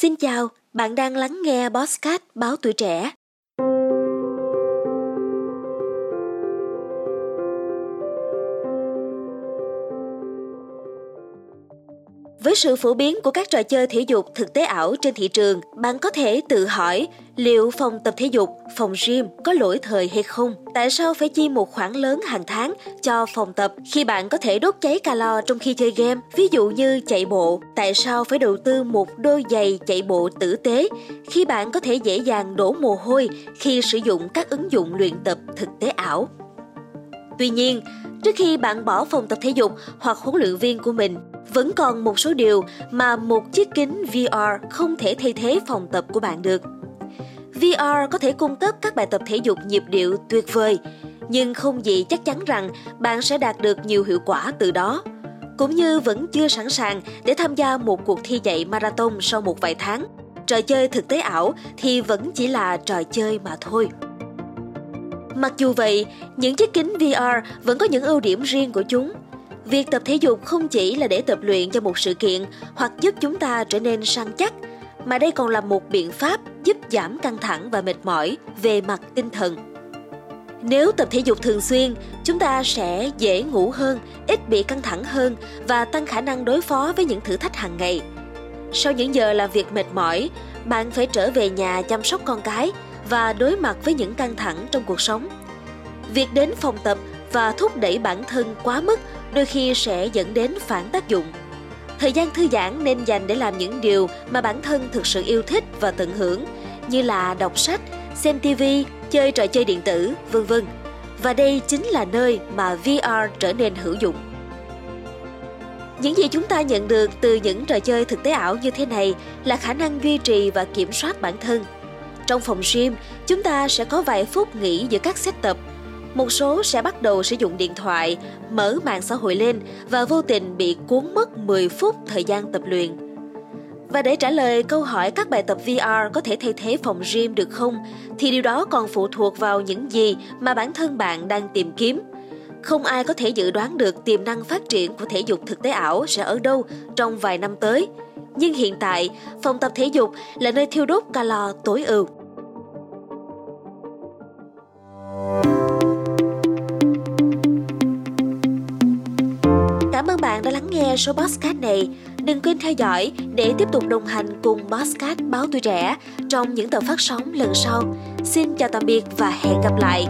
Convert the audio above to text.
Xin chào, bạn đang lắng nghe Bosscat báo tuổi trẻ. Với sự phổ biến của các trò chơi thể dục thực tế ảo trên thị trường, bạn có thể tự hỏi liệu phòng tập thể dục, phòng gym có lỗi thời hay không? Tại sao phải chi một khoản lớn hàng tháng cho phòng tập khi bạn có thể đốt cháy calo trong khi chơi game? Ví dụ như chạy bộ, tại sao phải đầu tư một đôi giày chạy bộ tử tế khi bạn có thể dễ dàng đổ mồ hôi khi sử dụng các ứng dụng luyện tập thực tế ảo? Tuy nhiên, trước khi bạn bỏ phòng tập thể dục hoặc huấn luyện viên của mình, vẫn còn một số điều mà một chiếc kính VR không thể thay thế phòng tập của bạn được. VR có thể cung cấp các bài tập thể dục nhịp điệu tuyệt vời, nhưng không gì chắc chắn rằng bạn sẽ đạt được nhiều hiệu quả từ đó. Cũng như vẫn chưa sẵn sàng để tham gia một cuộc thi chạy marathon sau một vài tháng. Trò chơi thực tế ảo thì vẫn chỉ là trò chơi mà thôi. Mặc dù vậy, những chiếc kính VR vẫn có những ưu điểm riêng của chúng – Việc tập thể dục không chỉ là để tập luyện cho một sự kiện hoặc giúp chúng ta trở nên săn chắc, mà đây còn là một biện pháp giúp giảm căng thẳng và mệt mỏi về mặt tinh thần. Nếu tập thể dục thường xuyên, chúng ta sẽ dễ ngủ hơn, ít bị căng thẳng hơn và tăng khả năng đối phó với những thử thách hàng ngày. Sau những giờ làm việc mệt mỏi, bạn phải trở về nhà chăm sóc con cái và đối mặt với những căng thẳng trong cuộc sống. Việc đến phòng tập và thúc đẩy bản thân quá mức đôi khi sẽ dẫn đến phản tác dụng. Thời gian thư giãn nên dành để làm những điều mà bản thân thực sự yêu thích và tận hưởng, như là đọc sách, xem TV, chơi trò chơi điện tử, vân vân. Và đây chính là nơi mà VR trở nên hữu dụng. Những gì chúng ta nhận được từ những trò chơi thực tế ảo như thế này là khả năng duy trì và kiểm soát bản thân. Trong phòng gym, chúng ta sẽ có vài phút nghỉ giữa các set tập một số sẽ bắt đầu sử dụng điện thoại, mở mạng xã hội lên và vô tình bị cuốn mất 10 phút thời gian tập luyện. Và để trả lời câu hỏi các bài tập VR có thể thay thế phòng gym được không, thì điều đó còn phụ thuộc vào những gì mà bản thân bạn đang tìm kiếm. Không ai có thể dự đoán được tiềm năng phát triển của thể dục thực tế ảo sẽ ở đâu trong vài năm tới. Nhưng hiện tại, phòng tập thể dục là nơi thiêu đốt calo tối ưu. Bạn đã lắng nghe số podcast này. Đừng quên theo dõi để tiếp tục đồng hành cùng podcast Báo Tuổi Trẻ trong những tập phát sóng lần sau. Xin chào tạm biệt và hẹn gặp lại.